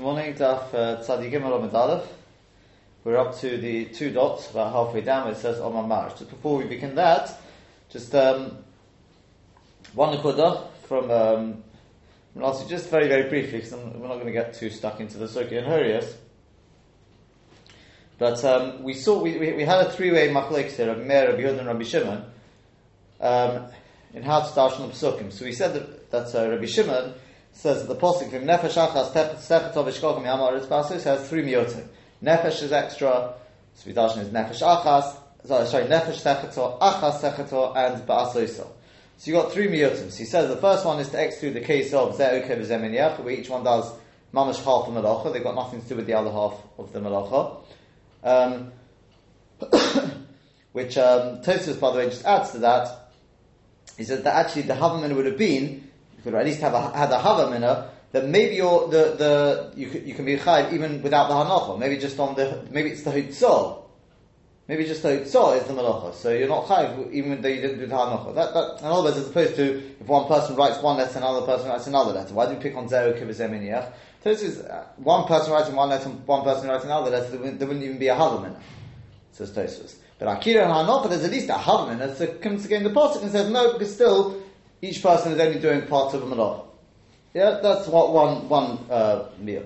Good morning, Daf uh, Tzadi We're up to the two dots, about halfway down, it says Omar Marish. Just before we begin that, just um, one Nakuda from um, last just very, very briefly, because we're not going to get too stuck into the Suki and Horayos. But um, we saw, we, we, we, had a three way machlekes here of Meir, Rabbi Yehuda, and Rabbi Shimon um, in how to on the Pesukim. So we said that, that uh, Rabbi Shimon says the posik from nefesh achas tefetov ishkogim yamar basis has three miyotim. Nefesh is extra. So Vidashin is nefesh achas. Sorry, nefesh sechetor, achas sechetor, and ba'asoiso. So you got three miyotim. So he says the first one is to exclude the case of ze'uke v'zeminiach, where each one does mamash half the malacha. They've got nothing to do with the other half of the malacha. Um, which um, Tosfos, by the way, just adds to that. He says that actually the Havaman would have been you could at least have a, had a hava minna, that maybe you're the, the you, you can be chayv even without the hanacha. Maybe just on the maybe it's the hitzah. Maybe just the hitzah is the malacha. So you're not chayv even though you didn't do the hanacha. That, that, in other words, as opposed to if one person writes one letter, another person writes another letter. Why do we pick on zero kivizeminiach? This is uh, one person writing one letter, one person writing another letter. There wouldn't, there wouldn't even be a hava minna. Says Tosfos. But Akira and Hanocha, there's at least a hava minna. So comes again the pasuk and says no, because still each person is only doing part of a malach. Yeah, that's what one one uh, meal.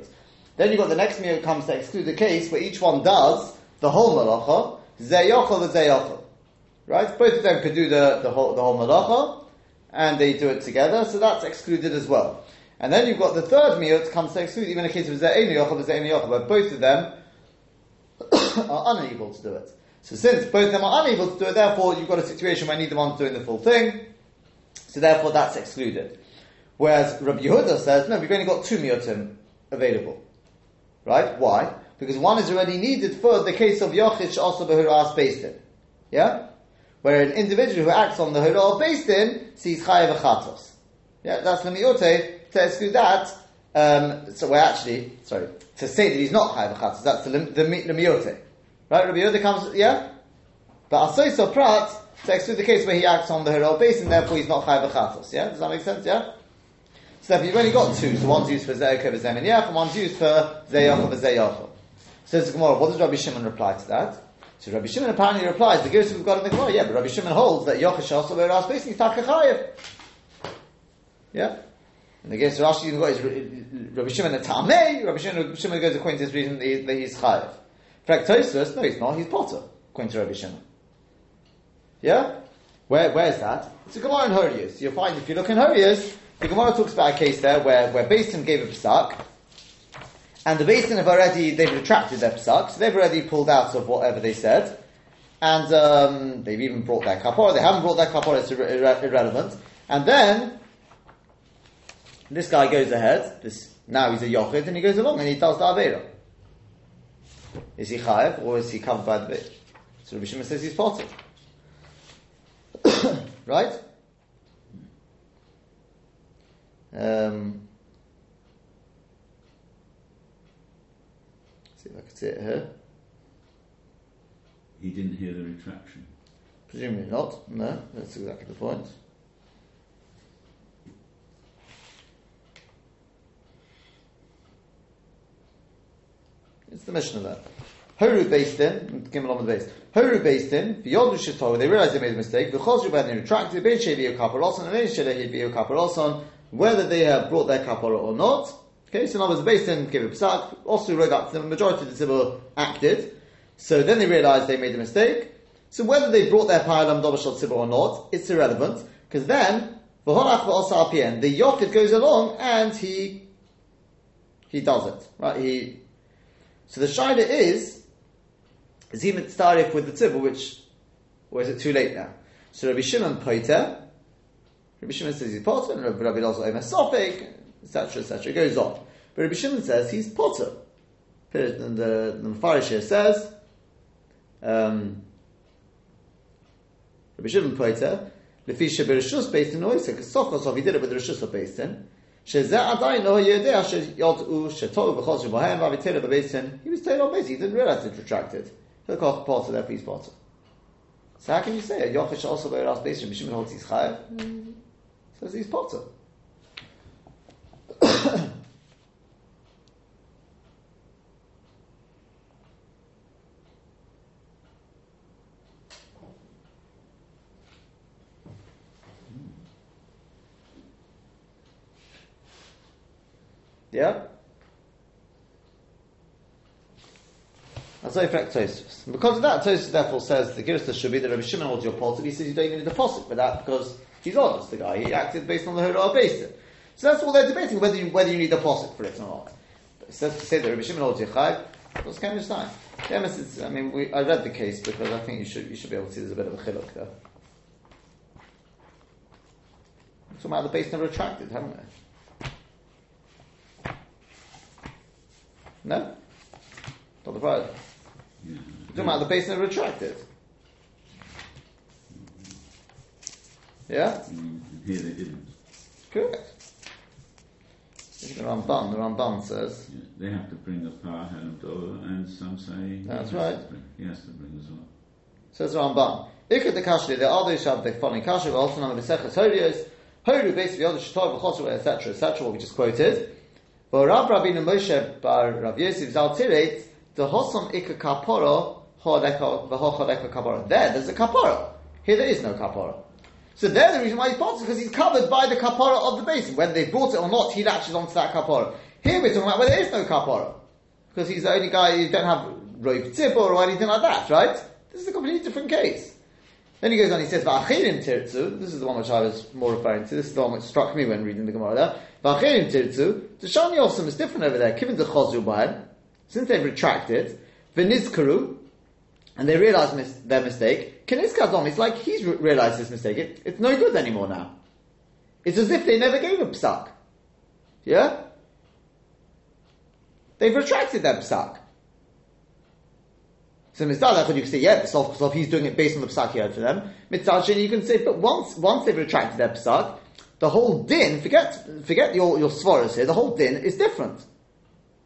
Then you've got the next meal comes to exclude the case where each one does the whole malacha, zeyochel the zeyochel. Right? Both of them could do the, the whole the whole malacha, and they do it together, so that's excluded as well. And then you've got the third meal that comes to exclude even a case of ze'eni yochel, yochel, where both of them are unable to do it. So since both of them are unable to do it, therefore you've got a situation where neither one's doing the full thing. So therefore that's excluded. Whereas Rabbi Yehuda says, no, we've only got two miyotim available. Right? Why? Because one is already needed for the case of Yochid also Behuras based in. Yeah? Where an individual who acts on the Hurah based in sees Chayav Achatos. Yeah, that's the miyote. To exclude that, um, so we're actually, sorry, to say that he's not Chayav Achatos, that's the, the, the, the miyote. Right? Rabbi Yehuda comes, yeah? But Asoy Prat, to exclude the case where he acts on the Hillel base and therefore he's not Chatos. Yeah? Does that make sense? Yeah? So if you've only got two. So one's used for Ze'ekah v'Zemin and one's used for Ze'yachah v'Ze'yachah. So the Gemara, what does Rabbi Shimon reply to that? So Rabbi Shimon apparently replies, the Gersa we've got in the Gemara, yeah, but Rabbi Shimon holds that Yochash also where else basically Takachayev. Yeah? And the Gersa Rashi you've got is Rabbi Shimon a Tameh, Rabbi Shimon, Shimon goes according to his reason that he's Chayev. Fractosus, no he's not, he's Potter, according to Rabbi Shimon. Yeah? Where, where's that? It's a Gemara in Horayos. You'll find if you look in Horayos, the Gemara talks about a case there where, where Basin gave a psak, and the Basin have already, they've retracted their psak, so they've already pulled out of whatever they said, and um, they've even brought their kapora, they haven't brought their kapora, it's irre- irrelevant, and then, this guy goes ahead, this, now he's a yochid, and he goes along and he tells the Avera. Is he chayev, or is he covered by the bit? So Rabbi Shimon says he's potter. Right? Um, see if I can see it here. He didn't hear the retraction. Presumably not. No, that's exactly the point. It's the mission of that. Horu based in, Gimel on the base. Horu based in, beyond Shito, they realized they made a mistake, the Chosru Ben they retracted, Ben Shevi Kaparoson, and Ben Shevi Kaparoson, whether they have brought their kapara or not. Okay, so now other words, based in gave a psak, also wrote that the majority of the Tzibur acted, so then they realized they made a mistake. So whether they brought their pa'ilam dobashot Tzibur or not, it's irrelevant, because then, the Yochid goes along and he he does it. Right? He so the Shaila is is he mitzarif with the tzibur, which, or is it too late now? So Rabbi Shimon poiter, Rabbi Shimon says he's potter, and Rabbi also Omer Sophic, etc., etc. It goes on. But Rabbi Shimon says he's potter. And the, the Mefarish here says, um, Rabbi Shimon poiter, לפי שברשוס based in Oisa, because Sokosov, he did it with the Rishus based in, שזה עדיין לא יודע שיודעו שטוב בכל שבוהם והביטל בבייסן, he was told on base, he didn't realize it retracted. He'll call the pots of that piece pots. So how can you say a yochid should also wear a space and mishim and hold his chayev? So it's his. Yeah? Because of that, Tosfos therefore says the Girista should be that Rabbi Shimon holds your pot, he says you don't even need a deposit for that because he's honest, the guy. He acted based on the based it. So that's all they're debating, whether you, whether you need a deposit for it or not. It says to say that Rabbi Shimon holds your chayv, what's kind of time? I mean, we, I read the case because I think you should, you should be able to see there's a bit of a chiluk there. About the base never attracted, haven't we? No? Not the Friday. About the base never retracted. Yeah? Mm, here they didn't. Correct. The Ramban, the Ramban says. Yeah, they have to bring a power and some say. That's he right. Bring, he has to bring as well. Says Ramban. Ikka the Kashli, the other Shab, the following Kashli, also known as the Seches Horios, Horu basically other Shetov, Chosru, etc., etc., what we just quoted. But Rab Rabbeinu Moshe bar Rav Yosef Zal Tiret, the Hosom Kaporo, Kaporo. There, there's a Kaporo. Here there is no Kaporo. So there, the reason why he's part because he's covered by the kapara of the basin. Whether they bought it or not, he latches onto that kapara. Here we're talking about where there is no kapara. Because he's the only guy who don't have rope tzibur or anything like that, right? This is a completely different case. Then he goes on, he says, V'achirim tirtzu, this is the one which I was more referring to, this is the one which struck me when reading the Gemara there. V'achirim tirtzu, the Shani Osam is different over there, given the chozru b'hem, since they've retracted, v'nizkaru, and they realize mis- their mistake, Keniz it's like he's re- realized his mistake. It, it's no good anymore now. It's as if they never gave a psak. Yeah? They've retracted their psak. So Mitzvah I could you can say, yeah, Sof he's doing it based on the psak he heard for them. Mitzvah you can say, but once once they've retracted their psak, the whole din, forget forget your your svaras here, the whole din is different.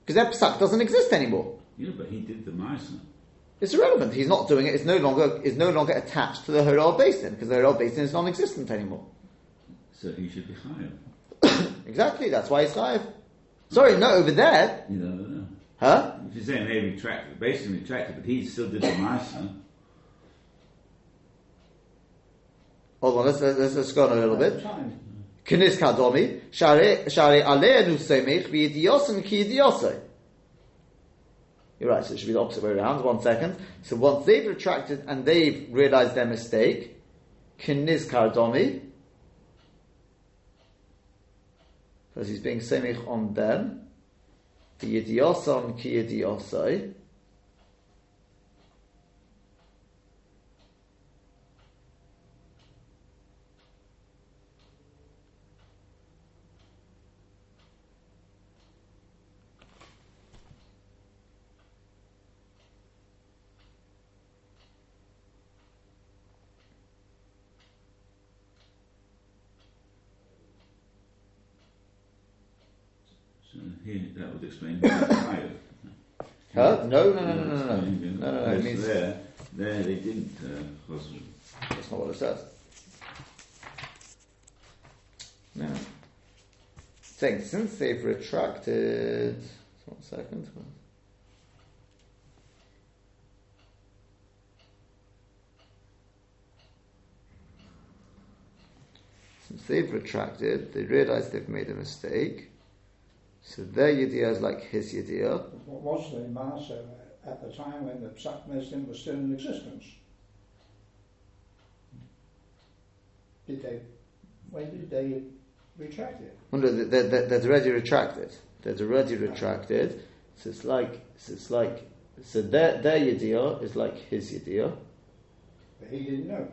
Because their psak doesn't exist anymore. Yeah, but he did the Ma'aseh. It's irrelevant. He's not doing it. It's no longer is no longer attached to the Haral Basin because the Haral Basin is non-existent anymore. So he should be chayav. exactly. That's why he's chayav. Sorry, no, over there. You know. Huh? If you're saying they retracted, the basin retracted, but he still did the ma'aser. Hold on, let's, let's, let's go on a little bit. Kinis kadomi, shari aleinu semich v'yidiosim ki yidiosei. You're right, so it should be the opposite way around. One second. So once they've retracted and they've realized their mistake, kiniz kardomi, because he's being semich on them, the yidiyosom ki that would explain Huh? No, no, no, no, no, no. No, no, no. It means there, there they didn't. Uh, That's not what it says. No. saying since they've retracted. One second. Since they've retracted, they realize they've made a mistake. So their Yediyah is like his Yediyah. What was the Maser at the time when the Psak Muslim was still in existence? Did they, when did they retract it? Well, no, they're, they're, they're already retracted. They're already retracted. So it's like, so it's like, so their, their Yediyah is like his Yediyah. But he didn't know.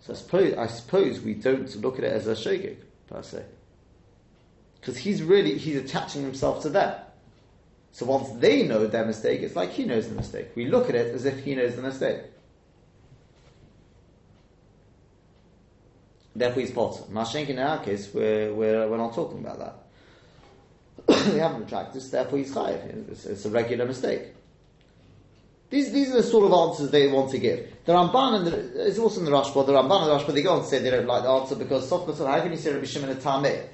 So I suppose, I suppose we don't look at it as a shogeg, per se because he's really he's attaching himself to them. So once they know their mistake, it's like he knows the mistake. We look at it as if he knows the mistake. Therefore, he's potter. Mashenk in our case, we're, we're, we're not talking about that. we haven't retracted, therefore he's chayiv. It's, it's, a regular mistake. These, these are the sort of answers they want to give. The Ramban and the, it's also in the Rashba, the Ramban and the Rashba, they go on say they don't like the answer because Sof how can you say Rabbi Shimon a Tameh?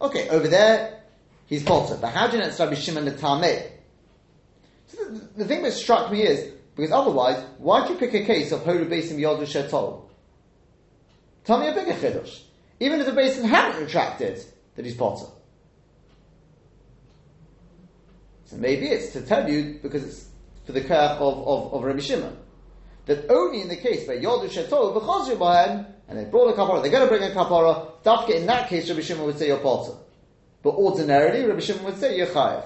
Okay, over there, he's potter. But how do you know it's Rabbi Shimon the Tameh? So the, the, thing that struck me is, because otherwise, why do you pick a case of Horu Basin Yodu Shetol? Tell me a bigger chiddush. Even if the basin hadn't retracted, that he's potter. So maybe it's to tell you because it's for the kerach of, of, of Rabbi Shimon. That only in the case where Yodu Shetov v'chazir b'hem, and they brought a kapara, they're going to bring a kapara, dafka in that case Rabbi Shimon would say you're potter. But ordinarily Rabbi Shimon would say you're chayav.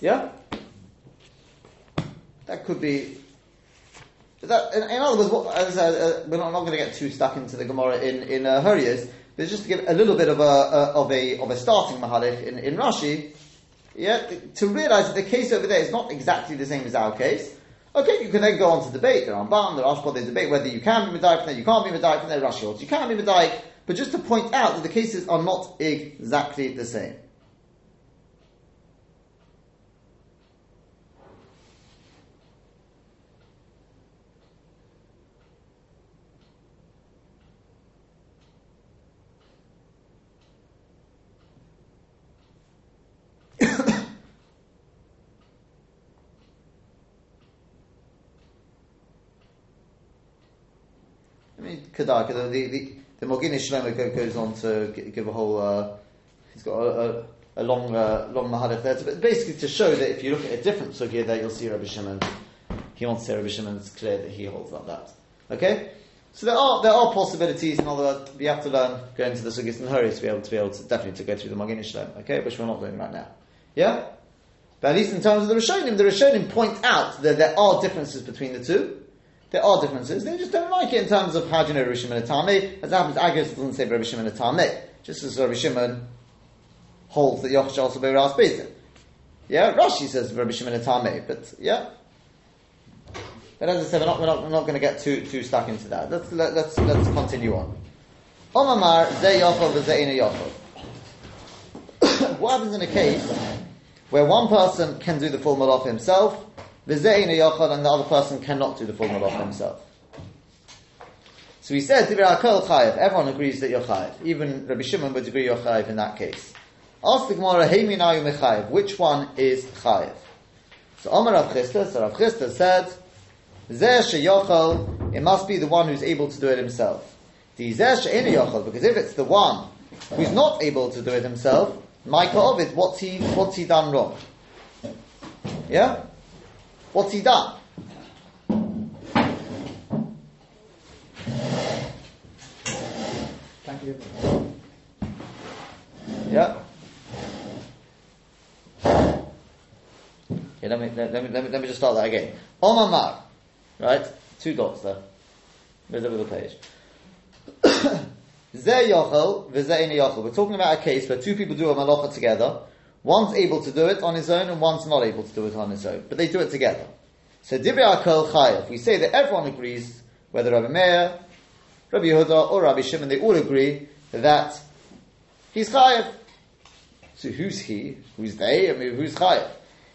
Yeah? That could be that, in, in, other words, what, as, uh, we're not, not going to get too stuck into the Gemara in in uh, Horayos, but just to give a little bit of a, a of a of a starting mahalik in, in Rashi, yeah, to realise that the case over there is not exactly the same as our case. Okay, you can then go on to debate. There are Ramban, the Rashba, they debate whether you can be Medayik from there, you can't be Medayik from there, Rashi holds you can be Medayik, but just to point out that the cases are not exactly the same. I the, the, the, Maginei Shlomo goes on to give a whole, uh, he's got a, a, a long, uh, long Mahadif there, but basically to show that if you look at a different sugya there, you'll see Rabbi Shimon, he wants to say Rabbi Shimon, it's clear that he holds like that. Okay? So there are, there are possibilities, in other words, we have to learn, go into the sugyas and hurry to be able to be able to, definitely to go through the Maginei Shlomo, okay? Which we're not doing right now. Yeah? But at least in terms of the Rishonim, the Rishonim point out that there are differences between the two. There are differences. They just don't like it in terms of how do you know Rabbi Shimon and Tame. As happens, Agos doesn't say Rabbi Shimon and. Just as Rabbi Shimon holds that Yochash also be Ras Beta. Yeah, Rashi says Rabbi Shimon and but yeah. But as I said, we're not, we're not, we're not going to get too, too stuck into that. Let's, let, let's, let's continue on. Omamar, Ze Yochel, Ze Ina Yochel. What happens in a case where one person can do the full malach himself, v'zeina yochad, and the other person cannot do the full malach himself. So he said. Everyone agrees that you're chayiv. Even Rabbi Shimon would agree you're chayiv in that case. Ask the Gemara, Hey minayu mechayiv. Which one is chayiv? So Omar Rav Chisda, so Rav Chisda said, Zeh sheyochel, it must be the one who's able to do it himself. The zeh she'ena yochel, because if it's the one who's not able to do it himself, Micah of it, what's he, what's he done wrong? Yeah? What's he done? Thank you. Yeah? Okay, let me, let, me, let me, let me just start that again. Omamar, right? Two dots there. Middle of the page. Zeh yochel, v'zeh ina yochel. We're talking about a case where two people do a malacha together. One's able to do it on his own and one's not able to do it on his own. But they do it together. So divrei hakol chayav. We say that everyone agrees, whether Rabbi Meir, Rabbi Yehuda, or Rabbi Shimon, they all agree that he's chayav. So who's he? Who's they? I mean, who's chayav?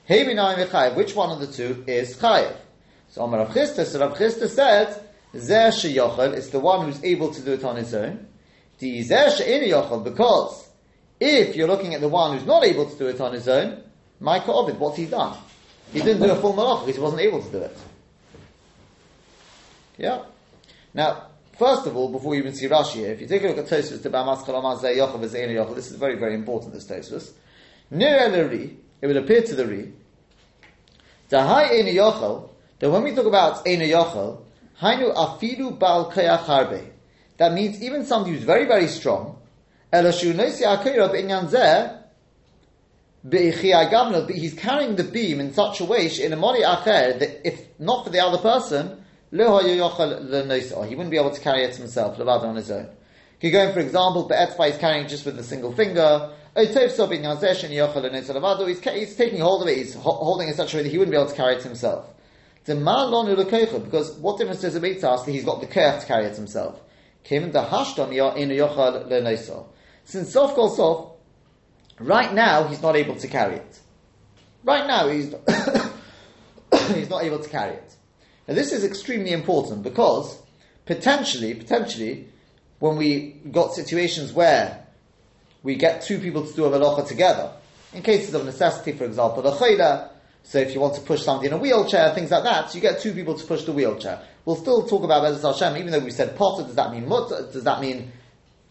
Hey minayim chayav. Which one of the two is chayav? So Amar Rav Chisda, so Rav Chisda said, Zeh sheyochel is the one who's able to do it on his own. The zeh yochel, because if you're looking at the one who's not able to do it on his own, Micah Ovid, what's he done? He didn't do a full malach because he wasn't able to do it. Yeah? Now, first of all, before we even see Rashi here, if you take a look at Tosfos, the Bamas Kalamaz Zeh Yochel Yochel, this is very, very important, this Tosfos. Near it would appear to the Ri, Dahai Ina Yochel, that when we talk about Ina Yochel, Hainu Afidu Bal Kayach Harbe. That means even somebody who's very, very strong, But he's carrying the beam in such a way in a that if not for the other person, he wouldn't be able to carry it himself, on his own. He going, for example, Be'etzba is carrying just with a single finger. He's, he's taking hold of it, he's holding it in such a way that he wouldn't be able to carry it himself. Because what difference does it make to us that he's got the care to carry it himself? Since Sof Kol Sof, Right now, he's not able to carry it. Right now, he's he's not able to carry it. Now, this is extremely important because potentially, potentially, when we got situations where we get two people to do a malacha together, in cases of necessity, for example, the chayla, so if you want to push somebody in a wheelchair, things like that, so you get two people to push the wheelchair. We'll still talk about Bezos Hashem, even though we said potter, does that mean mutter, does that mean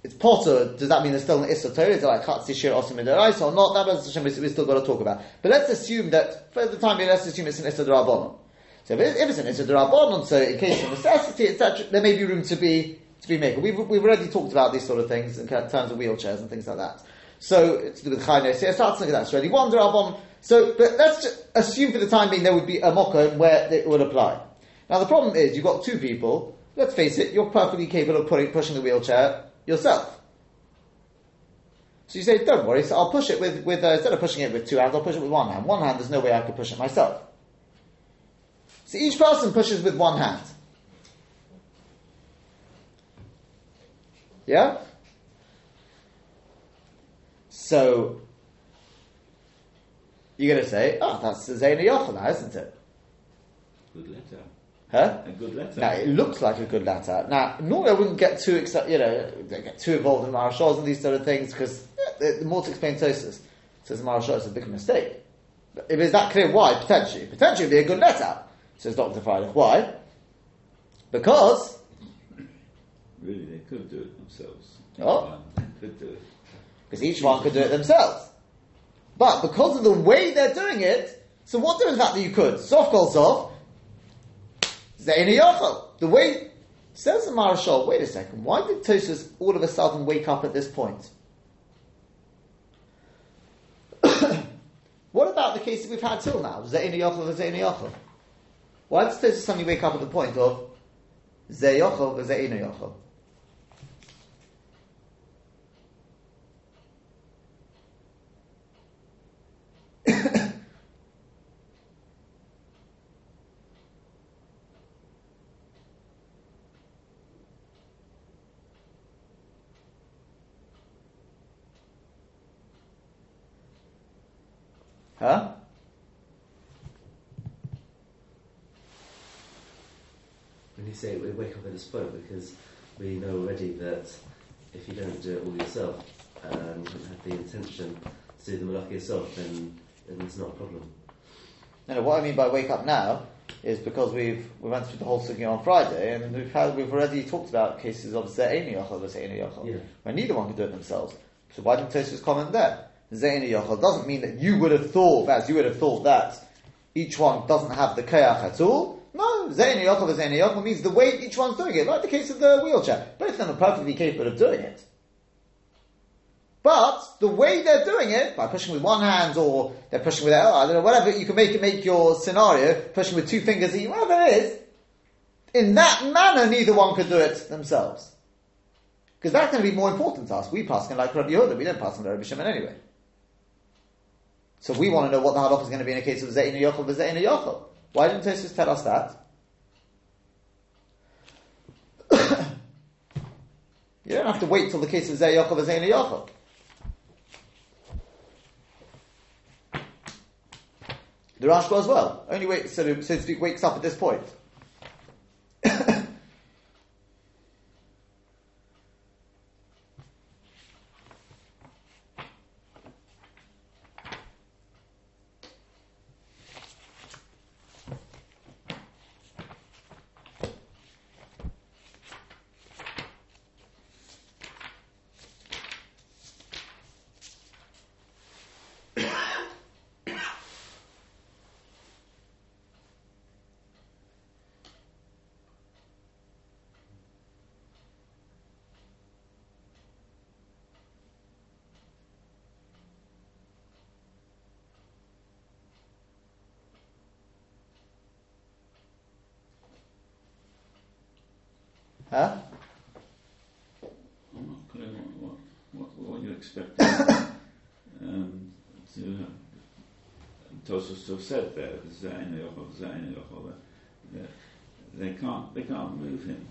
it's potter, does that mean there's still an Issa Torah? Is it like Chatzi Shir Osim Midaraisa or not? That Hashem we still got to talk about. But let's assume that, for the time being, let's assume it's an Issa Darabonon. So if, if it's an Issa Darabonon, so in case of necessity, etc., there may be room to be, to be made. We've, we've already talked about these sort of things in terms of wheelchairs and things like that. So, it's with Chayne, so starts looking at that, it's already one Darabon. So, but let's assume for the time being there would be a mocha where it would apply. Now the problem is, you've got two people, let's face it, you're perfectly capable of putting, pushing the wheelchair yourself. So you say, don't worry, so I'll push it with, with uh, instead of pushing it with two hands, I'll push it with one hand. One hand, there's no way I could push it myself. So each person pushes with one hand. Yeah? So, you're going to say, oh, that's the Zaina Yochanan, isn't it? Good letter. Huh? A good letter. Now it looks like a good letter. Now normally I wouldn't get too excited, you know, get too involved in marashals and these sort of things because yeah, the, more to explain Tosfos says marashal is a big mistake. But if it's that clear, why potentially? Potentially it'd be a good letter. Says Dr. Friday. Why? Because Really, they could do it themselves. Oh. Could do it. because each one could do it themselves. But because of the way they're doing it, so what difference that that you could? Soft goal soft. The way says the Marashal, wait a second, why did Tosfos all of a sudden wake up at this point? what about the case that we've had till now? Zaina Yochel Zaina Yochel? Why does Tosfos suddenly wake up at the point of Zay Yochel Zaina Yochel? Huh? When you say we wake up at this point, because we know already that if you don't do it all yourself, and you don't have the intention to do the malach yourself, then, then it's not a problem. No, no, what I mean by wake up now is because we've we went through the whole sugya on Friday, and we've had we've already talked about cases of ze'eni yochel or ze'eni yochel, Yeah. where neither one can do it themselves. So why didn't Tosfos comment there? Ze'eni yochel doesn't mean that you would have thought, as you would have thought that each one doesn't have the kayach at all. No, ze'eni yochel ze'eni yochel means the way each one's doing it, like the case of the wheelchair. Both of them are perfectly capable of doing it. But the way they're doing it, by pushing with one hand or they're pushing with, oh, I don't know, whatever, you can make it make your scenario, pushing with two fingers, whatever it is, in that manner, neither one could do it themselves. Because that's going to be more important to us. We pass on like Rabbi Yehuda, we don't pass on Rabbi Shimon anyway. So we want to know what the halach is going to be in a case of Zayin Yochel v'Zayin Yochel. Why didn't Tosfos tell us that? you don't have to wait till the case of Yochel v'Zayin Yochel. The Rashba as well. Only wait, so so to speak, wakes up at this point. Huh? I'm not clear what, what, what, what you expect um, to Tosfos to have said there. Zayin Yochel, Zayin Yochel. that They can't, they can't move him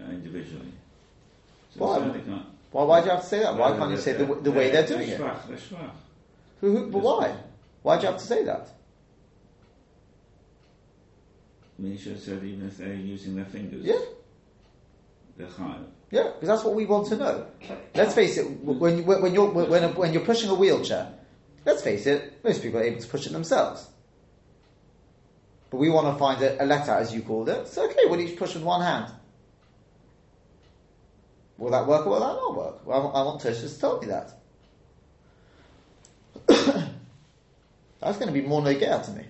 uh, individually. So Why? they can't. Why, why do you have to say that? Why can't you say the, the way they're doing it? They're schwach. Who, who, but why? Why do you have to say that? I mean, you should have said even if they're using their fingers, Yeah. Yeah, because that's what we want to know. Let's face it, when, you- when, you're, when, when you're pushing a wheelchair, let's face it, most people are able to push it themselves. But we want to find a, a letter, as you called it. So, okay, we'll each push with one hand. Will that work or will that not work? Well, I want, I want Tosfos to tell me that. That's going to be more negea to me.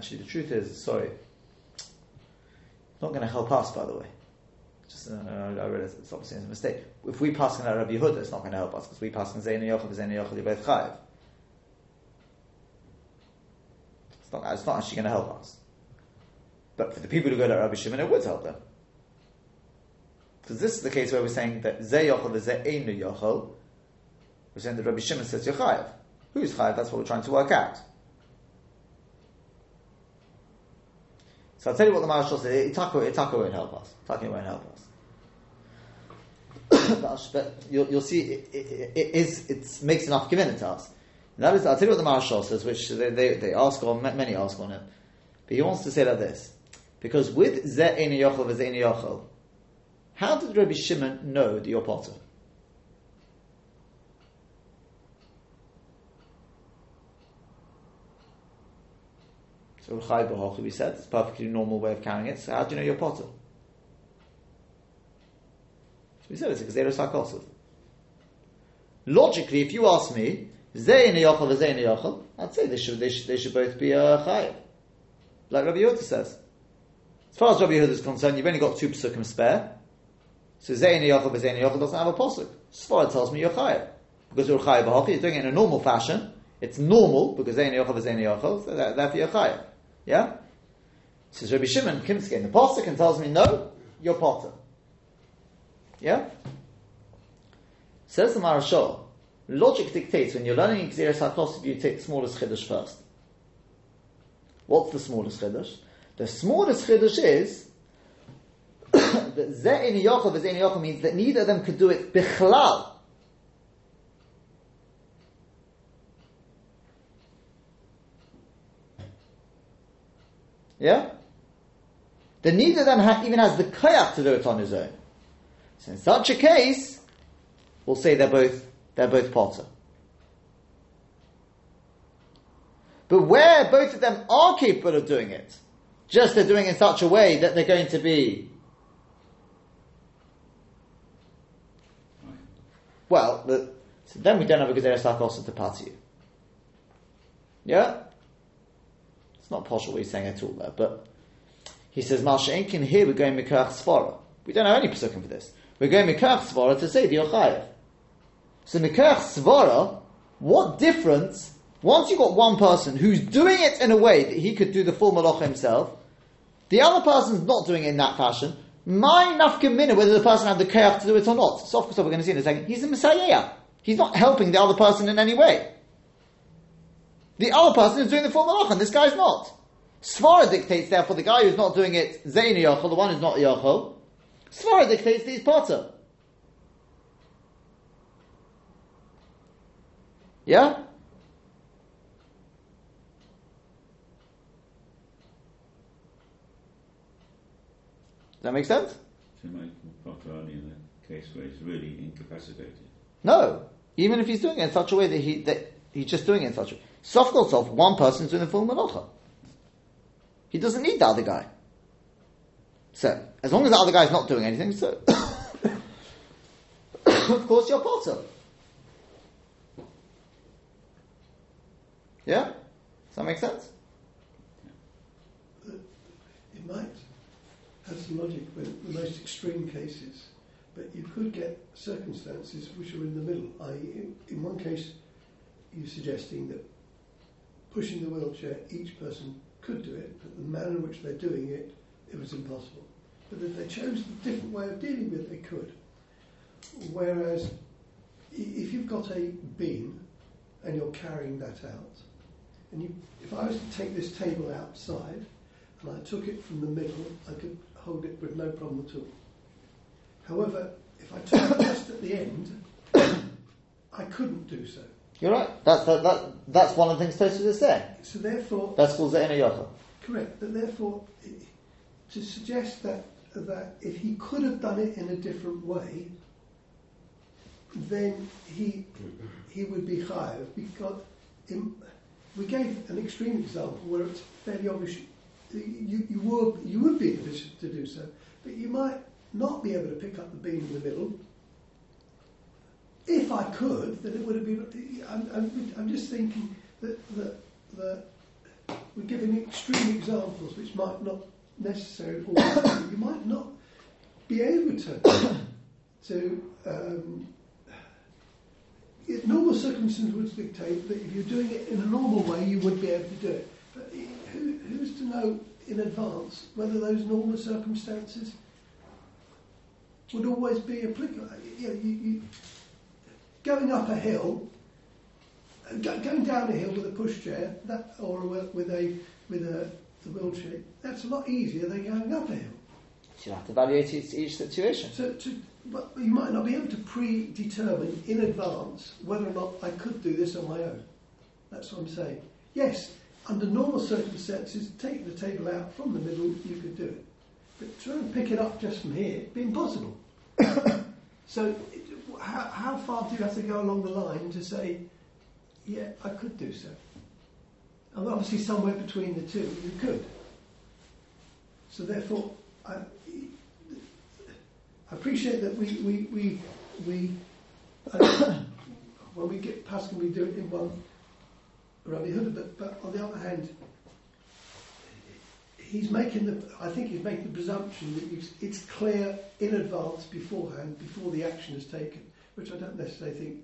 Actually, the truth is, sorry, not going to help us, by the way. Just, uh, I realize it's obviously a mistake. If we pass in that Rabbi Yehuda, it's not going to help us because we pass in Zayin Yochav, Zayin Yochav, both chayiv. It's not, it's not actually going to help us. But for the people who go to Rabbi Shimon, it would help them. Because this is the case where we're saying that Zeh Yochel is Einu Yochel. We're saying that Rabbi Shimon says you're. Who's chayiv? That's what we're trying to work out. So I'll tell you what the Marshal said. Itako, Itako won't help us. Itako won't help us. but you'll, you'll see it, it, it, is, it makes enough given to us. And that is, I'll tell you what the Marshal says, which they, they, they ask on, many ask on it. But he wants to say like this. Because with Zeh Ein Yochel v'Zein Yochel, how did Rabbi Shimon know that you're potter? So Chai we said, it's a perfectly normal way of carrying it. So how do you know you're potter? So we said it's a Gezerah Sarkosov. Logically, if you ask me, Zein Yochel Zein Yochel, I'd say they should, they should, they should both be a uh, Chayiv. Like Rabbi Yehuda says. As far as Rabbi Yehuda is concerned, you've only got two psukim spare. So Zein Yochel Zein Yochel doesn't have a posuk. Sfar tells me you're Chayiv. Because you're Chayiv B'Hochi, you're doing it in a normal fashion. It's normal because Zein Yochel Zein Yochel, so therefore you're Chayiv. Yeah? Says Rabbi Shimon Kimsky in the Pasuk and tells me, no, you're Potter. Yeah? Says the Marashal, logic dictates when you're learning Xeris HaKosov, you take the smallest Chiddush first. What's the smallest Chiddush? The smallest Chiddush is that Zeh in Yaakov is in Yaakov means that neither of them could do it bichlal. Yeah? Then neither of them ha- even has the kayak to do it on his own. So in such a case, we'll say they're both they're both potter. But where both of them are capable of doing it, just they're doing it in such a way that they're going to be well, the, so then we don't have a Gezeres also to you. Yeah? Not possible what he's saying at all there, but he says, Malsha here we're going Mikach Svara. We don't have any pasukim for this. We're going Mikach Svara to say the Yochayev. So Mikach Svara, what difference, once you've got one person who's doing it in a way that he could do the full Malach himself, the other person's not doing it in that fashion, my nafka whether the person had the kayak to do it or not. So of course we're going to see in a second, he's a Messiah. He's not helping the other person in any way. The other person is doing the full malach, and this guy's not. Svara dictates, therefore, the guy who's not doing it, Zayn Yochel, the one who's not Yochel, Svara dictates that he's potter. Yeah? Does that make sense? To make potter only in the case where he's really incapacitated. No. Even if he's doing it in such a way that he that he's just doing it in such a way. Sof sof, one person's doing the full malacha. He doesn't need the other guy. So, as long as the other guy's not doing anything, so of course you're potter. Yeah? Does that make sense? It might have some logic with the most extreme cases, but you could get circumstances which are in the middle. I.e., in one case, you're suggesting that pushing the wheelchair, each person could do it, but the manner in which they're doing it, it was impossible. But if they chose a different way of dealing with it, they could. Whereas, if you've got a beam and you're carrying that out, And you, if I was to take this table outside and I took it from the middle, I could hold it with no problem at all. However, if I took it just at the end, I couldn't do so. You're right. That's that, that, that's one of the things Tosfos is saying. So therefore, That's called Ze'ena Yochel. correct. But therefore, to suggest that that if he could have done it in a different way, then he he would be chayav because in, we gave an extreme example where it's fairly obvious you, you would you would be in a position to do so, but you might not be able to pick up the beam in the middle. If I could, then it would have been. I'm, I'm, I'm just thinking that, that, that we're giving extreme examples which might not necessarily. You might not be able to to um, normal circumstances would dictate that if you're doing it in a normal way, you would be able to do it. But who, who's to know in advance whether those normal circumstances would always be applicable? Know, you, you, going up a hill, uh, go, going down a hill with a pushchair, that or with with a with a, a wheelchair, that's a lot easier than going up a hill. So you have to evaluate each, each situation. So, to, but you might not be able to predetermine in advance whether or not I could do this on my own. That's what I'm saying. Yes, under normal circumstances, taking the table out from the middle, you could do it. But try and pick it up just from here, it'd be impossible. so, how, how far do you have to go along the line to say, yeah, I could do so? And obviously, somewhere between the two, you could. So, therefore, I, I appreciate that we we we, we uh, when we get past, can we do it in one Rabbi Yehuda, but, but on the other hand, he's making the I think he's making the presumption that it's, it's clear in advance beforehand before the action is taken, which I don't necessarily think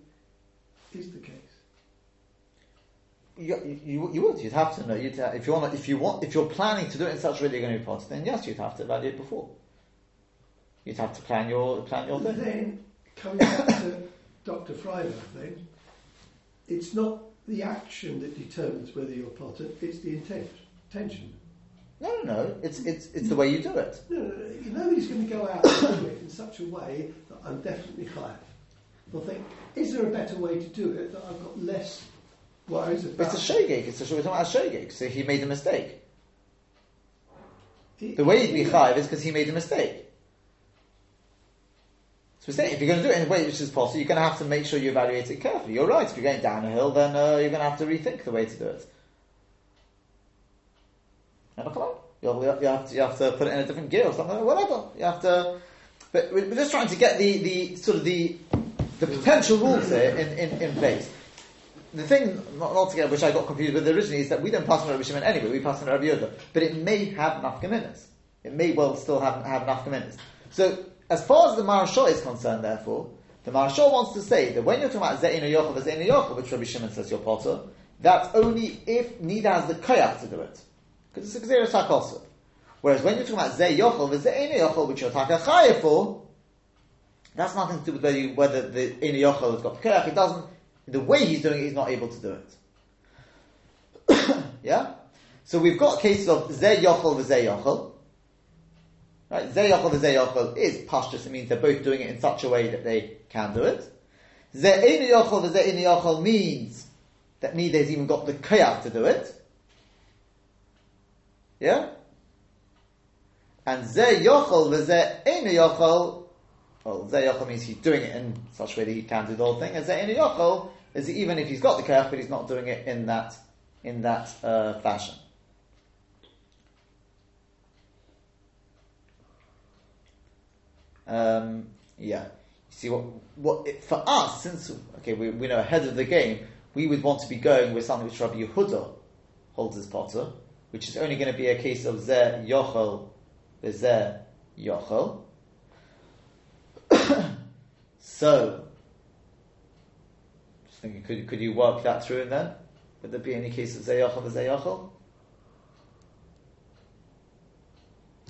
is the case. You, you, you would. You'd have to know. You'd ha- if you want. If you want. If you're planning to do it in such a way that you're going to be part, then yes, you'd have to evaluate before. You'd have to plan your plan your thing. Then, coming back to Dr. Freiberg, then, it's not the action that determines whether you're potter, it's the intent, intention. No, no, no. It's it's it's the way you do it. No, no, no, he's going to go out and do it in such a way that I'm definitely higher. They'll think, is there a better way to do it that I've got less worries about? It's a shogeg. It's a we're talking about a shogeg. So he made a mistake. It- The way he'd be chayiv is because he made a mistake. So we're saying if you're going to do it in a way which is possible, you're going to have to make sure you evaluate it carefully. You're right. If you're going down a hill, then uh, you're going to have to rethink the way to do it. On, you'll, you have to you have to put it in a different gear or something, whatever. You have to. But we're we're just trying to get the, the sort of the the potential rules here in, in, in place. The thing, not, which I got confused with originally, is that we don't pass on Rabbi Shimon anyway. We pass on Rabbi Yehuda, but it may have nafkaminas. It may well still have have nafkaminas. So, as far as the Maharsha is concerned, therefore, the Maharsha wants to say that when you're talking about Ze'ina Yochel, Ze'ina Yochel, which Rabbi Shimon says you're potter, that's only if Nida has the koyach to do it. Because it's a HaKosov. Whereas when you're talking about Ze Yochel, the Ze'ina Yochel, which you're Taka for, that's nothing to do with whether, you, whether the Ina Yochel has got koyach. It doesn't, the way he's doing it, he's not able to do it. yeah? So we've got cases of Ze Yochel, Ze Yochel. Right? Ze Yochel, Ze Yochel is pashtus. It means they're both doing it in such a way that they can do it. Ze Ina Yochel, Ze Ina Yochel means that neither has even got the koyach to do it. Yeah? And Ze Yochel, Ze Ina Yochel, well, Ze means he's doing it in such a way that he can do the whole thing. And Ze Ina Yochel is even if he's got the koyach, but he's not doing it in that in that uh, fashion. Um, yeah. You see what what it, for us since okay we, we know ahead of the game we would want to be going with something which Rabbi Yehuda holds as potter, which is only going to be a case of Zeh Yochel, Yochel. So, just thinking, could could you work that through and then? Would there be any case of Zeh Yochel?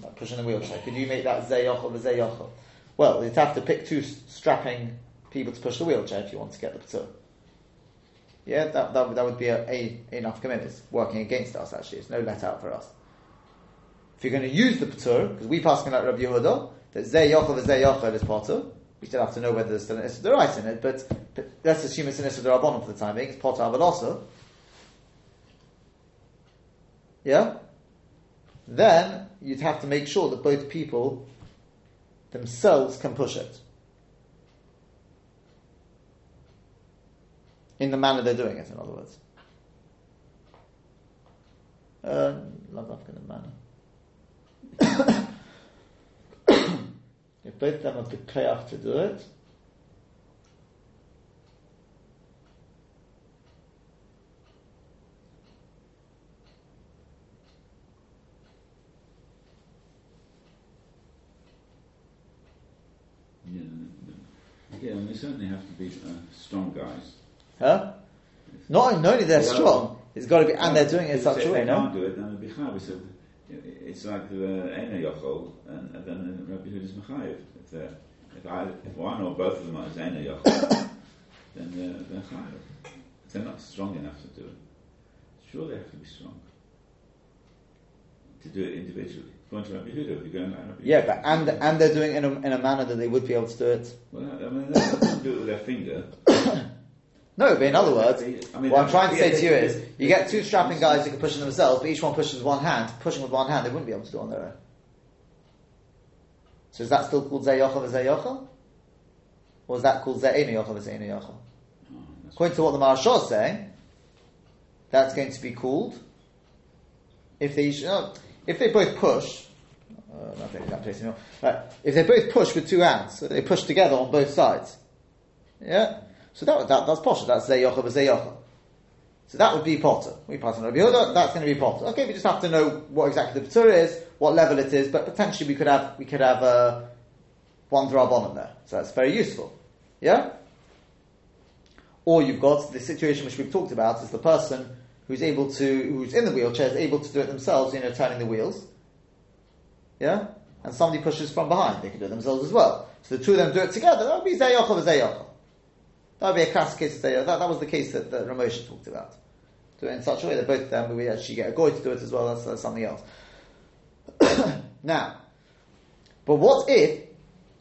Like pushing the wheelchair. Could you make that Zeh Yochel? Well, you'd have to pick two strapping people to push the wheelchair if you want to get the patur. yeah, that, that, that would be a, a enough commitment. It's working against us actually. It's no let out for us. If you're going to use the patur, because we pass like Rabbi Yehuda, that zeh yochel is patur. We still have to know whether there's still an issa right in it, but, but let's assume it's an issa derabbanon for the time being. It's patur avalosa. Yeah. Then you'd have to make sure that both people themselves can push it. in the manner they're doing it, in other words. Um, in the manner. if both of them have the koyach to do it, Yeah, yeah, and they certainly have to be uh, strong guys. huh? Not, not only they're Yeah. strong, it's got to be, and they're doing it in such a way, can't no? do it, then it'll be. It's like the uh, Ena Yochel, and, and then Rabbi Yehuda's Mechayev. If they're if, I, if one or both of them are Ena Yochel, then uh, they're, they're chayav. If they're not strong enough to do it, sure they have to be strong to do it individually. According to Rabbi Yehuda, if you're going like Rabbi Yeah, but and and they're doing it in a, in a manner that they would be able to do it. well, I mean, they don't do it with their finger. No, but in other words, I mean, what I'm trying to say to you is, you get two strapping guys who can push themselves, but each one pushes with one hand. Pushing with one hand, they wouldn't be able to do it on their own. So is that still called Zayochel Zayochel? Or is that called Zayin Yochel Zayin Yochel? Oh, According to what the Maharsha is saying, that's going to be called if they if they both push. Uh, not taking that place anymore. Right, if they both push with two hands, so they push together on both sides. Yeah, so that, that that's posher. That's zeyocha v'zeyocha. So that would be potter. We pass on Rabbi Yehuda. That's going to be potter. Okay, we just have to know what exactly the patur is, what level it is, but potentially we could have we could have uh, one drabon there. So that's very useful. Yeah. Or you've got the situation which we've talked about is the person who's able to, who's in the wheelchair, is able to do it themselves, you know, turning the wheels. Yeah? And somebody pushes from behind, they can do it themselves as well. So the two of them do it together, that would be Zayochel Zayochel. That would be a classic case of. That, that was the case that, that Ramosha talked about. Do it in such a way that both of them, we actually get a goy to do it as well, that's, that's something else. now, but what if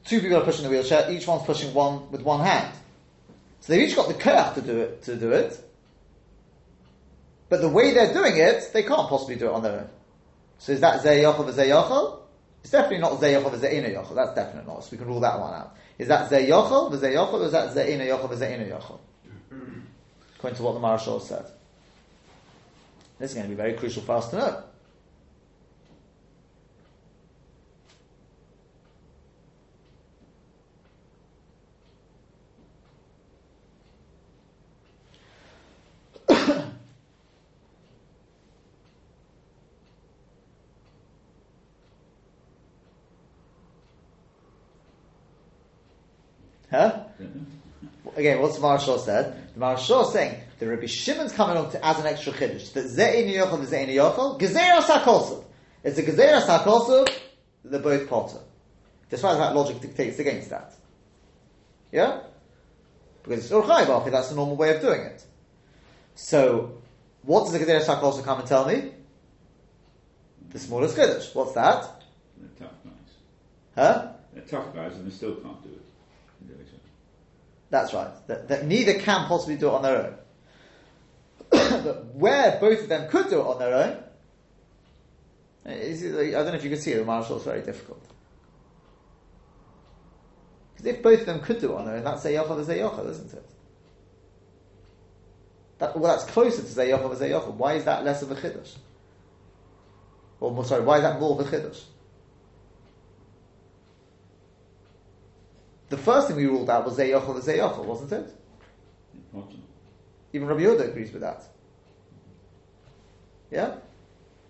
two people are pushing the wheelchair, each one's pushing one with one hand? So they've each got the koyach to do it, to do it, but the way they're doing it, they can't possibly do it on their own. So is that Zeyochel v'Zeyochel? It's definitely not Zeyochel v'Zeina Yochel. That's definitely not. So we can rule that one out. Is that Zeyochel v'Zeyochel or is that Zeina Yochel v'Zeina Yochel? According to what the Marashal said. This is going to be very crucial for us to know. Huh? Again, what's the Marashal said? The Marashal is saying the Rabbi Shimon's coming on to, as an extra chiddush that Ze'in Yochel and Ze'in Yochel Gezeras HaKosov. It's a Gezeras HaKosov. They're both potter. Despite that logic dictates against that. Yeah, because it's Urchai That's the normal way of doing it. So, what does the Gezeras HaKosov come and tell me? The smallest chiddush. What's that? They're tough guys. Huh? They're tough guys, and they still can't do it. That's right. That, that neither can possibly do it on their own. but where both of them could do it on their own, I don't know if you can see it, the Marshall is very difficult. Because if both of them could do it on their own, that's Zayochel as Zayochel, isn't it? That, well, that's closer to Zayochel as Zayochel. Why is that less of a Chiddush? Or, sorry, why is that more of a Chiddush? The first thing we ruled out was Zayochel as Zayochel, wasn't it? Important. Even Rabbi Yehuda agrees with that. Yeah?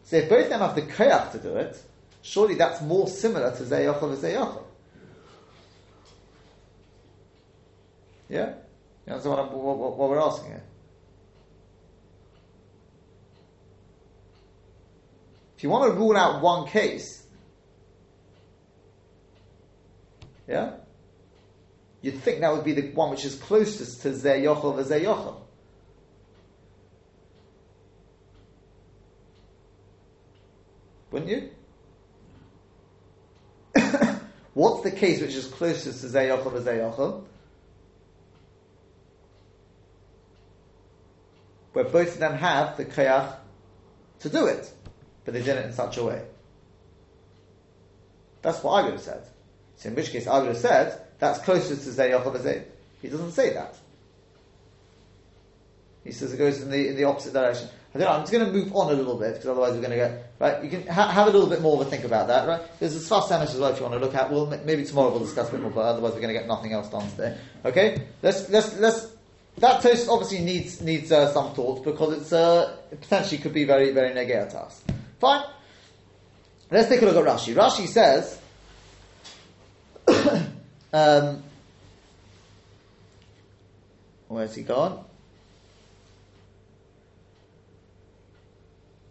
So if both of them have the koyach to do it, surely that's more similar to Zayochel and Zayochel. Yeah? You understand what, what, what we're asking here? If you want to rule out one case, yeah? You'd think that would be the one which is closest to Zeh Yochel Zeh Yochel. Wouldn't you? What's the case which is closest to Zeh Yochel Zeh Yochel? Where both of them have the koyach to do it, but they did it in such a way. That's what I would have said. So in which case I would have said that's closest to Zayochel. He doesn't say that. He says it goes in the in the opposite direction. I don't know. I'm just going to move on a little bit because otherwise we're going to get right. You can ha- have a little bit more of a think about that, right? There's a Sfas Emes as well if you want to look at. Well, m- maybe tomorrow we'll discuss a bit more, but otherwise we're going to get nothing else done today. Okay, let's let's let's. That toast obviously needs needs uh, some thought because it's uh, it potentially could be very very negative to us. Fine. Let's take a look at Rashi. Rashi says. Um, where's he gone?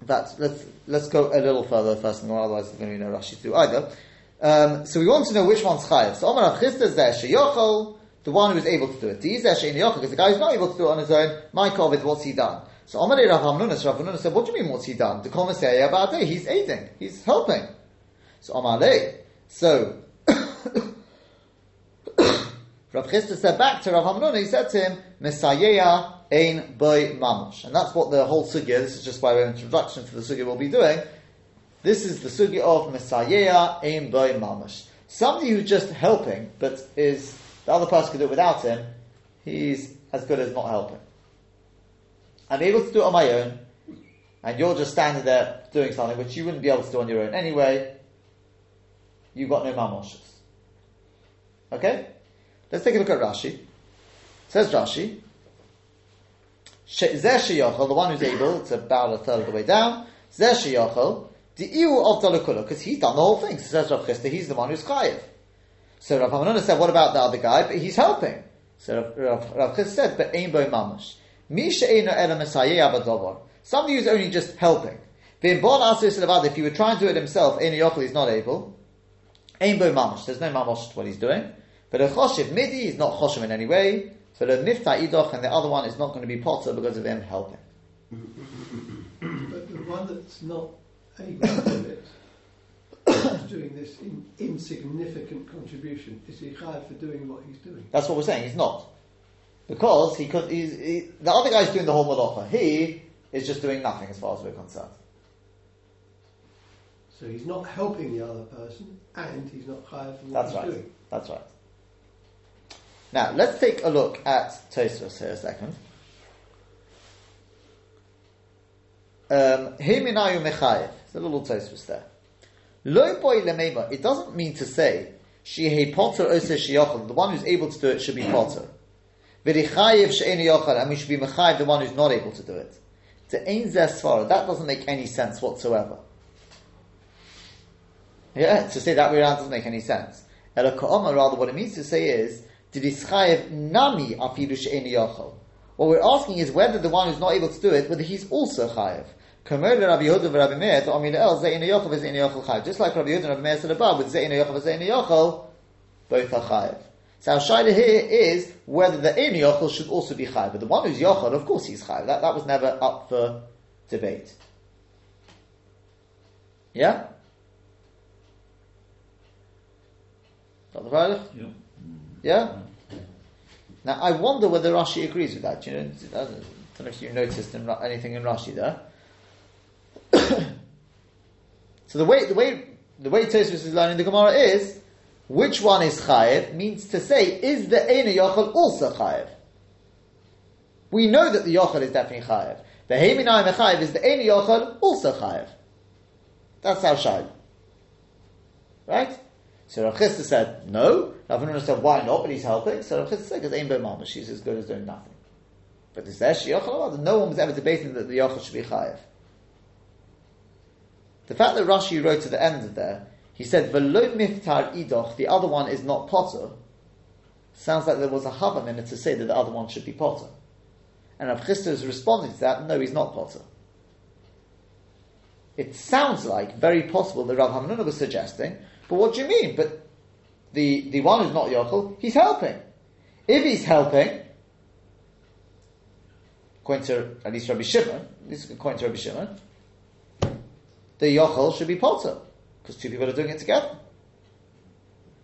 that let's let's go a little further first, and otherwise there's going to be no Rashi do either. Um, so we want to know which one's chayav. So Amar Chisda zeh sheyochel, the one who is able to do it. The zeh shein yochel, because the guy who's not able to do it on his own. My kovid, what's he done? So Amar Rav Hamnuna, so Rav Hamnuna said, what do you mean what's he done? The komasei about he's aiding, he's helping. So Amar Le, so Rav Chisda said back to Rav Hamnuna, he said to him, Messiah ein boy mamush. And that's what the whole sugya, this is just by way of introduction to the sugya we'll be doing. This is the sugya of Messiah ein boy mamush. Somebody who's just helping, but is, the other person could do it without him, he's as good as not helping. I'm able to do it on my own, and you're just standing there doing something which you wouldn't be able to do on your own anyway, you've got no mamoshes. Okay? Let's take a look at Rashi. Says Rashi, Zeh sheyochel, the one who's able, it's about a third of the way down, Zeh sheyochel, the iu of Dalakula, because he's done the whole thing. So says Rav Chisda, he's the one who's chayiv. So Rav Hamnuna said, what about the other guy? But he's helping. So Rav, Rav, Rav Chisda said, but ein boy mamash. Mi abadovar. Somebody who's only just helping. V'im bon asis levad, if he were trying to do it himself, ein yochel, he's not able. Ein. There's no mamash to what he's doing. But a choshev midi, is not choshev in any way. So the nifta idoch and the other one is not going to be potter because of him helping. But the one that's not able to do it doing this in, insignificant contribution. Is he chayav for doing what he's doing? That's what we're saying. He's not because he could. He's, he, the other guy's doing the whole malacha. He is just doing nothing as far as we're concerned. So he's not helping the other person, and he's not chayav for what That's he's right. doing. That's right. Now let's take a look at Tosfos here a second. Um. It's a little Tosfos there. Lo boy lemema. It doesn't mean to say shehe potter ose sheyochel. The one who's able to do it should be potter. V'richayev she'eni yochel, and we should be mechayev the one who's not able to do it. To ein zeh That doesn't make any sense whatsoever. Yeah, to say that way around doesn't make any sense. Ela ka'oma, rather, what it means to say is, Didischayev nami afidu she'eni yochel. What we're asking is whether the one who's not able to do it, whether he's also chayev. Kamer Rabbi Yehuda v'Rabbi Meir to Amil El ze'eni yochel v'ze'eni yochel chayev. Just like Rabbi Yehuda and Rabbi Meir said above, with ze'eni yochel v'ze'eni yochel, both are chayev. So our shaila here is whether the eni yochel should also be chayev. But the one who's yochel, of course he's chayev. That, that was never up for debate. Yeah? Yeah. Yeah? Now, I wonder whether Rashi agrees with that. You know, I don't know if you noticed in, anything in Rashi there. so the way the way the way Tosfos is learning the Gemara is which one is chayev means to say is the ena yochel also chayev. We know that the yochel is definitely chayev. The heiminai mechayev is the ena yochel also chayev. That's our shayla. Right? So Rav Chisda said, no. Rav Hamnuna said, why not? But he's helping. So Rav Chisda said, because Ein Mama, she's as good as doing nothing. But is there Yochel? No one was ever debating that the Yochel should be Chayev. The fact that Rashi wrote to the end of there, he said, V'lo miftar idoch, the other one is not Potter, sounds like there was a Havam in it to say that the other one should be Potter. And Rav Chisda is responding to that, no, he's not Potter. It sounds like very possible that Rav Hamnuna was suggesting, but what do you mean? But the, the one who's not Yochel, he's helping. If he's helping, according to at least Rabbi Shimon, this is according to Rabbi Shimon, the Yochel should be Potter, because two people are doing it together.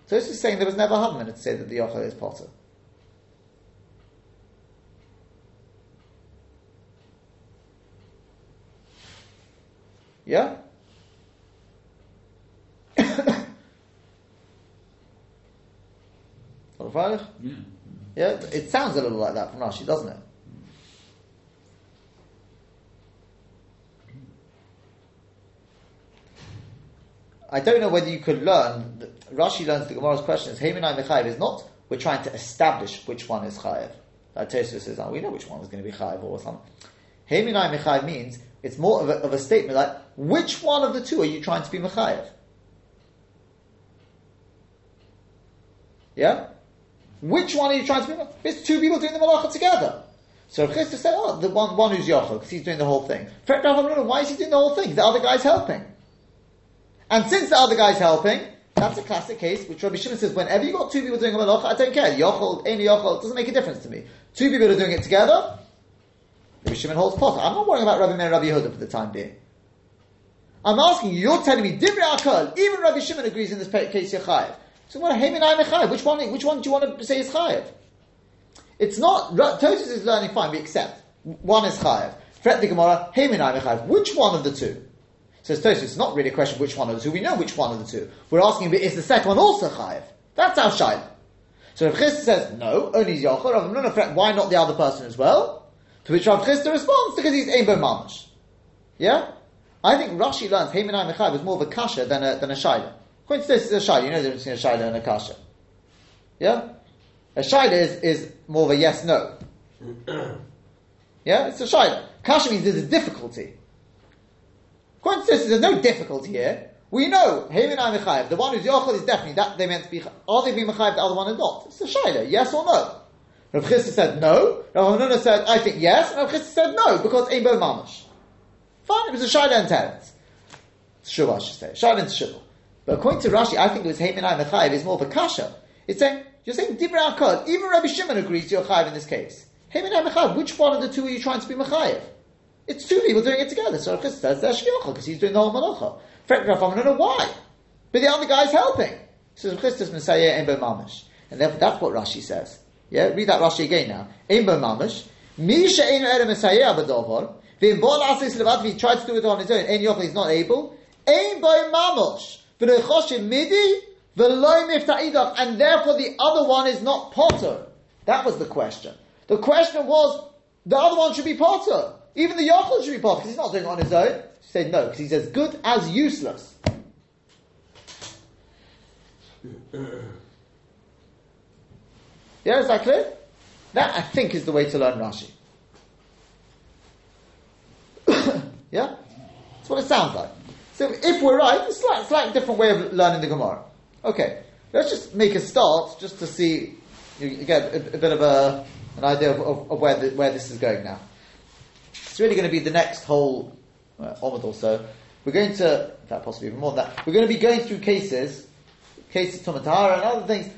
Tosfos is saying there was never Havamina to say that the Yochel is Potter. Yeah? What Yeah. Yeah, it sounds a little like that from Rashi, doesn't it? I don't know whether you could learn. Rashi learns the Gemara's question is Heimanai Mechayev is not we're trying to establish which one is Chayev. Like Tosfos says, oh, we know which one is going to be Chayev or something. Heimanai Mechayev means it's more of a, of a statement like which one of the two are you trying to be Mechayev? Yeah? Which one are you trying to be? It's two people doing the malacha together. So Chisda said, oh, the one, one who's Yochel, because he's doing the whole thing. Why is he doing the whole thing? The other guy's helping. And since the other guy's helping, that's a classic case, which Rabbi Shimon says, whenever you've got two people doing a malacha, I don't care. Yochel, any Yochel, doesn't make a difference to me. Two people are doing it together, Rabbi Shimon holds pot. I'm not worrying about Rabbi Meir Rabbi Yehuda for the time being. I'm asking you, you're telling me, Divrei Akal, even Rabbi Shimon agrees in this case, you're chayiv. So what? Which one? Which one do you want to say is chayiv? It's not. Tosfos is learning fine. We accept one is chayiv. Fret the Gemara. mechayiv. Which one of the two? Says Tosfos. It's not really a question of which one of the two. We know which one of the two. We're asking is the second one also chayiv? That's our shaila. So Rav Chisda says no. Only Yochel. Rav Nuna fret. Why not the other person as well? To which Rav Chisda responds because he's Eimbo Mamash. Yeah. I think Rashi learns Heiminai Mechayiv was more of a kasha than a than a shaila. According to this, is a shaila. You know the difference between a shaila and a kasha. Yeah? A shaila is, is more of a yes no. yeah? It's a shaila. Kasha means there's a difficulty. According to this, there's no difficulty here. We know, him and mechayev, the one who's yochel is definitely that they meant to be, are they being mechayev, the other one is not? It's a shaila, yes or no? Rav Chisda said no, Rav Hamnuna said, I think yes, and Rav Chisda said no, because ain't bo mamash. Fine, it was a shaila and teretz. Shuvah, I should say. Shaila and shuvah. But according to Rashi, I think it was Heimenai Mechayiv is more of a kasha. It's saying, you're saying Dibra Akkad. Even Rabbi Shimon agrees you're Chayiv in this case. Heimenai Mechayiv, which one of the two are you trying to be Mechayiv? It's two people doing it together. So Rav says that's Shiocha, because he's doing the whole Malacha. Fret Rav I don't know why. But the other guy's helping. So Rav says Messiah Embo Mamish. And therefore that's what Rashi says. Yeah, read that Rashi again now. Embo Mamish. Mi she'enu ere Messiah abadovar. V'im bol asis levat, he tried to do it on his own, en yochel, he's not able. Ein mamish and therefore the other one is not potter. That was the question. The question was, the other one should be potter. Even the yochel should be potter, because he's not doing it on his own. He said no, because he's as good as useless. Yeah, is that clear? That, I think, is the way to learn Rashi. yeah? That's what it sounds like. So if we're right, it's a slightly different way of learning the Gemara. Okay, let's just make a start just to see, you get a, a bit of a, an idea of, of, of, where, the, where this is going now. It's really going to be the next whole uh, or so. We're going to, in fact, possibly even more than that, we're going to be going through cases, cases Tomatara and other things,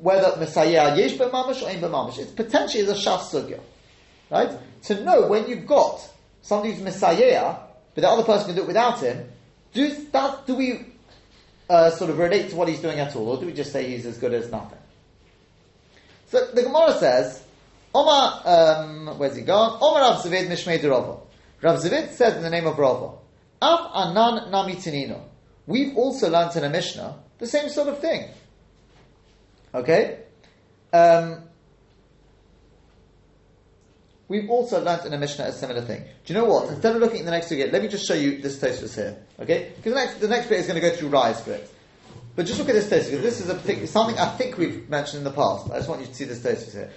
whether Messiah Yesh Mamash or Ein Mamash. It's potentially a Shas Sugya. Right? To know when you've got somebody who's Messiah, but the other person can do it without him, do, that, do we uh, sort of relate to what he's doing at all, or do we just say he's as good as nothing? So the Gemara says, Omar, um, where's he gone? Omar Rav Zavid Mishmei Rava. Rav Zavid says in the name of Rava, Af Anan Nami Tinino. We've also learned in a Mishnah the same sort of thing. Okay? Um, We've also learnt in a Mishnah a similar thing. Do you know what? Instead of looking at the next two, let me just show you this Tosfos here. Okay? Because the next, the next bit is going to go through Rise for it. But just look at this Tosfos, because this is a particular, something I think we've mentioned in the past. I just want you to see this Tosfos here.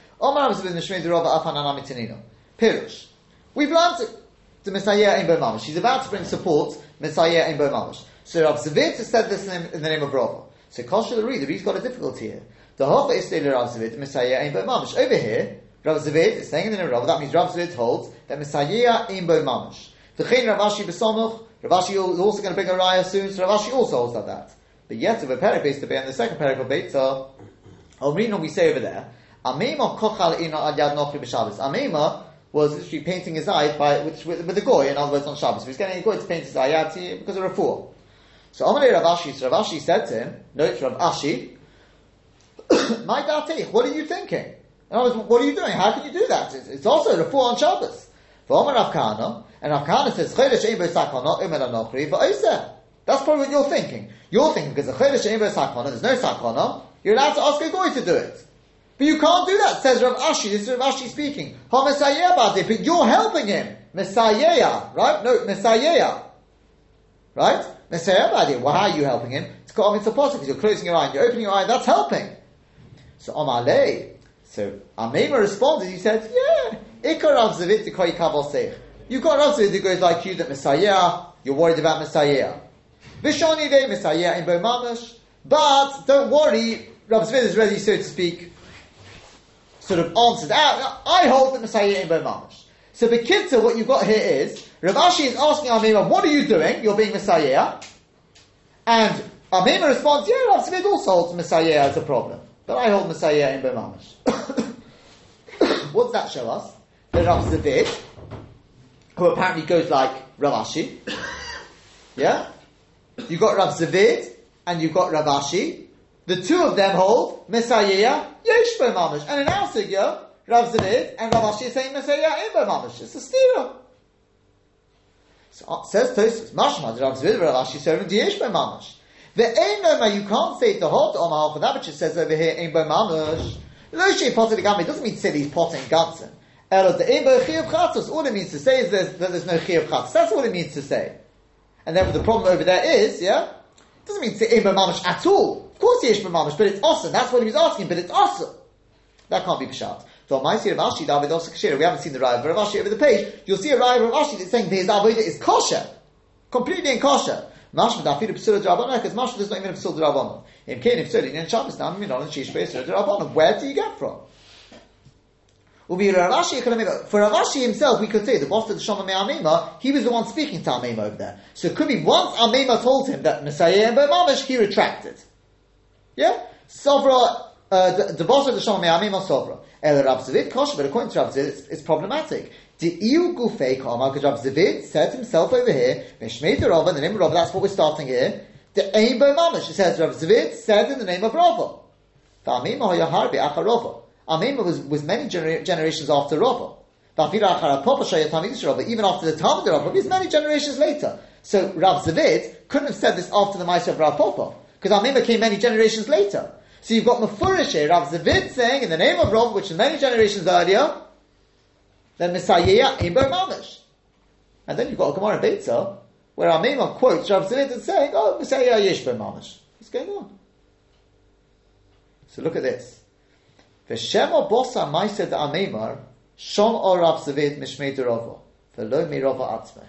Pirush. We've learnt the Messiah in Mamash. She's about to bring support, Messiah in Mamash. So Rav has said this in, the name of Rava. So Kosher the reader, he's got a difficulty here. The Hofa is still Rav Zavid, Messiah in Mamash. Over here, Rav Zavid is saying in the name of Rav, that means Rav Zavid holds that Messiah mamash. The Chen Rav Ashi besomuch, Rav Ashi is also going to bring a raya soon, so Rav Ashi also holds that. But yet, if a parak based to be on the second parak of Beitza, Omrino we say over there, Ameimar kochal ina ad yad nochri b'Shabbos. Ameimar was literally painting his eyes by, with, with, with the goy, in other words, on Shabbos. He was getting a goy to paint his eye because of a fool. So Amalei Rav Ashi, so Rav Ashi said to him, no, it's Rav Ashi, My datich, what are you thinking? In other words, what are you doing? How can you do that? It's, it's also a four on Shabbos. V'omer Rav Kahana, and Rav Kahana says. That's probably what you're thinking. You're thinking, because the there's no sakana, you're allowed to ask a goy to do it. But you can't do that, says Rav Ashi. This is Rav Ashi speaking. But you're helping him. Messiah, right? No, Messiah. Right? Messiah how are you helping him? It's called because you're closing your eye and you're opening your eye, that's helping. So Amalei. So Ameimar responded, he said, Yeah. You've got Rav Zavid goes like you that Messiah, you're worried about Messiah. Vishoni de Messiah in Bo Mamash. But don't worry, Rav Zavid is ready, so to speak, sort of answered out. I hold that Messiah in Bo Mamash. So Bekitza, what you've got here is, Rav Ashi is asking Ameimar, what are you doing? You're being Messiah. And Ameimar responds, yeah, Rav Zavid also holds Messiah as a problem. But I hold Messiah in Bo Mamash. what does that show us? That Rav Zavid, who apparently goes like Rav Ashi, yeah? You've got Rav Zavid and you've got Rav Ashi. The two of them hold Messiah Yesh BeMamash, And in our Sugya, Rav Zavid and Rav Ashi are saying Messiah in BeMamash. It's a stira. So uh, says Tosfos, Mashma, Rav Zavid Rav Ashi serving Yesh Bo Mamash. The Ein you can't say the whole Omar for that which it says over here, Ein Bo Mamash. Lo Shei Potter It doesn't mean to say that he's potting Gansen. Elo the Ein Bo Chiyav Chatzos. All it means to say is that there's no Chiyav Chatzos. That's all it means to say. And therefore the problem over there is, yeah, it doesn't mean to say Ein Bo Mamash at all. Of course Yesh Bo Mamash, but it's awesome. That's what he was asking, but it's awesome. That can't be Peshat. So my see Rav Ashi, David also Kashira. We haven't seen the of Rav Ashi over the page. You'll see a of Rav Ashi that's saying his Avodah is kosher. Completely in kosher. Mashma da fidu psula drabana because mashma is not even a psula drabana. In kain if psula in Shabbos now minon and shish psula drabana. Where do you get from? For Rav Ashi himself, we could say the boss of the Shama Ameimar, he was the one speaking to Ameimar over there. So it could be once Ameimar told him that Messiah and Mamish, he retracted. Yeah, Sovra. Uh, the, the boss of the Shama Ameimar Sovra. El Rav kosher, but according to Rav Zavid, it's, it's problematic. The Iu Gufei because Rav Zavid said himself over here, Mishmei the Rava, in the name of Rava, that's what we're starting here. The Ein Bo Mamish, it says Rav Zavid said in the name of Rava. V'amima hoyaharbi achar Rava. Ameimar was, was many genera- generations after Rava. Even after the Talmud of Rava, was many generations later. So Rav Zavid couldn't have said this after the Maisa of Rav Papa, because Ameimar came many generations later. So you've got Mefurish Rav Zavid saying in the name of Rav, which is many generations earlier, then Messiah in Mamish. And then you've got a Gemara Beitza, where Ameimar quotes Rav Zavid and saying, oh, Messiah Yesh Mamish. What's going on? So look at this. V'shema bosa ma'aseh da'amemar, shom or Rav Zavid mishmei derova, v'lo mirova atzmei.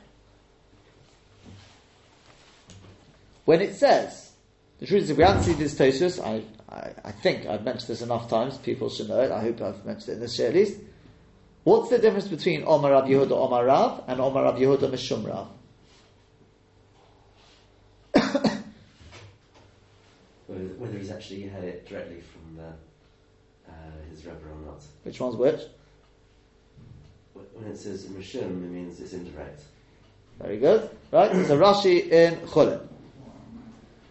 When it says, the truth is, if we haven't seen this Tosfos, I, I, I, think I've mentioned this enough times, people should know it, I hope I've mentioned it in this year at least. What's the difference between Omar Rav Yehuda Omar Rav and Omar Rav Yehuda Mishum Rav? whether he's actually had it directly from the uh, his Rebbe or not. Which one's which? When it says Mishum, it means it's indirect. Very good. Right? So Rashi in Chulin.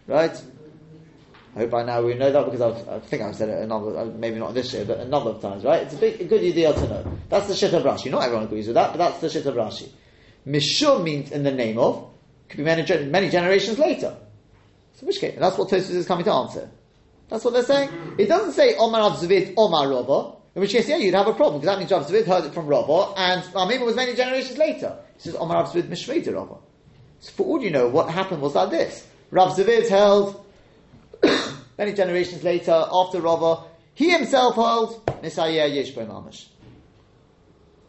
Right? I hope by now we know that because I've, i think I've said it another, uh, maybe not this year, but a number of times, right? It's a big, a good idea to know. That's the shit of Rashi. Not everyone agrees with that, but that's the shit of Rashi. Mishum means in the name of, could be many, many generations later. So which case, that's what Tosfos is coming to answer. That's what they're saying. It doesn't say Omar Rav Zavid, Omar Rava. In which case, yeah, you'd have a problem because that means Rav Zavid heard it from Rava, and it was many generations later. He says Omar Rav Zavid Mishmei Rava. So for all you know, what happened was like this: Rav Zavid held many generations later after Rava. He himself held Messiah Yeshbo Mamish.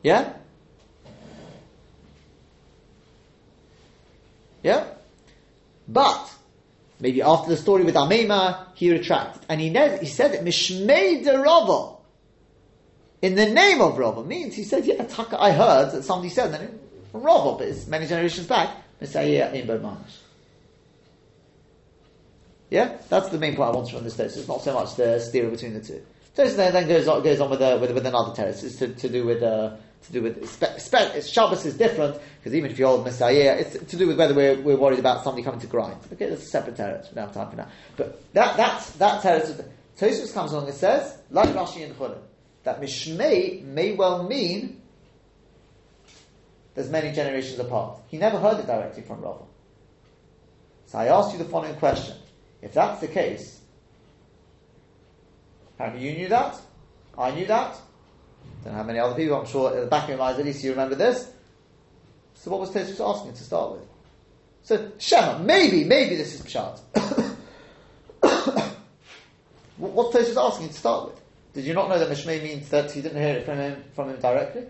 Yeah. Yeah. But Maybe after the story with Ameimar, he retracted. And he, ne- he said it, Mishmei de Rava. In the name of Rava. Means he said, yeah, I heard that somebody said that from Rava, but it's many generations back. Messiah in Mamish. Yeah? That's the main point I want from this text. It's not so much the steer between the two. So then goes on, goes on with, with, with another text. It's to, to do with uh, to do with spe- spe- Shabbos is different because even if you hold Messiah, it's to do with whether we're, we're worried about somebody coming to grind. Okay, that's a separate teretz. We don't have time for that. But that that. Tosfos comes along and says, like Rashi and Chulin, that Mishmei may well mean there's many generations apart. He never heard it directly from Rava. So I asked you the following question. If that's the case, apparently you knew that, I knew that, don't know how many other people, I'm sure at the back of your minds at least you remember this. So what was Tosfos asking to start with? So Shema, maybe, maybe this is Pshat. What- Tosfos asking to start with? Did you not know that Mishmei means that he didn't hear it from him from him directly?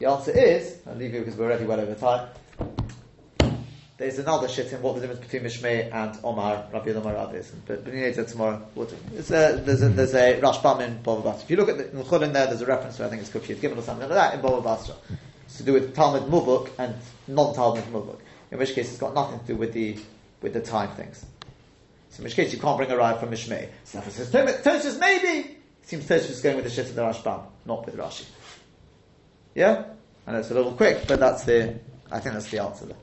The answer is, I'll leave you because we're already well over time. There's another shit in what the difference between Mishmei and Omar, Rabbi Rav is. But need it tomorrow. It's a, there's a, there's a Rashbam in Bava Basra. If you look at the in there, there's a reference to, I think it's Kufiyat Gimel or something like that, in Bava Basra. It's to do with Talmud Muvuk and non-Talmud Muvuk. In which case it's got nothing to do with the, with the time things. So in which case you can't bring a ride from Mishmei. So it says, Tosfos maybe! It seems Tosfos is going with the shit of the Rashbam, not with Rashi. Yeah? Know it's a little quick, but that's the, I think that's the answer there.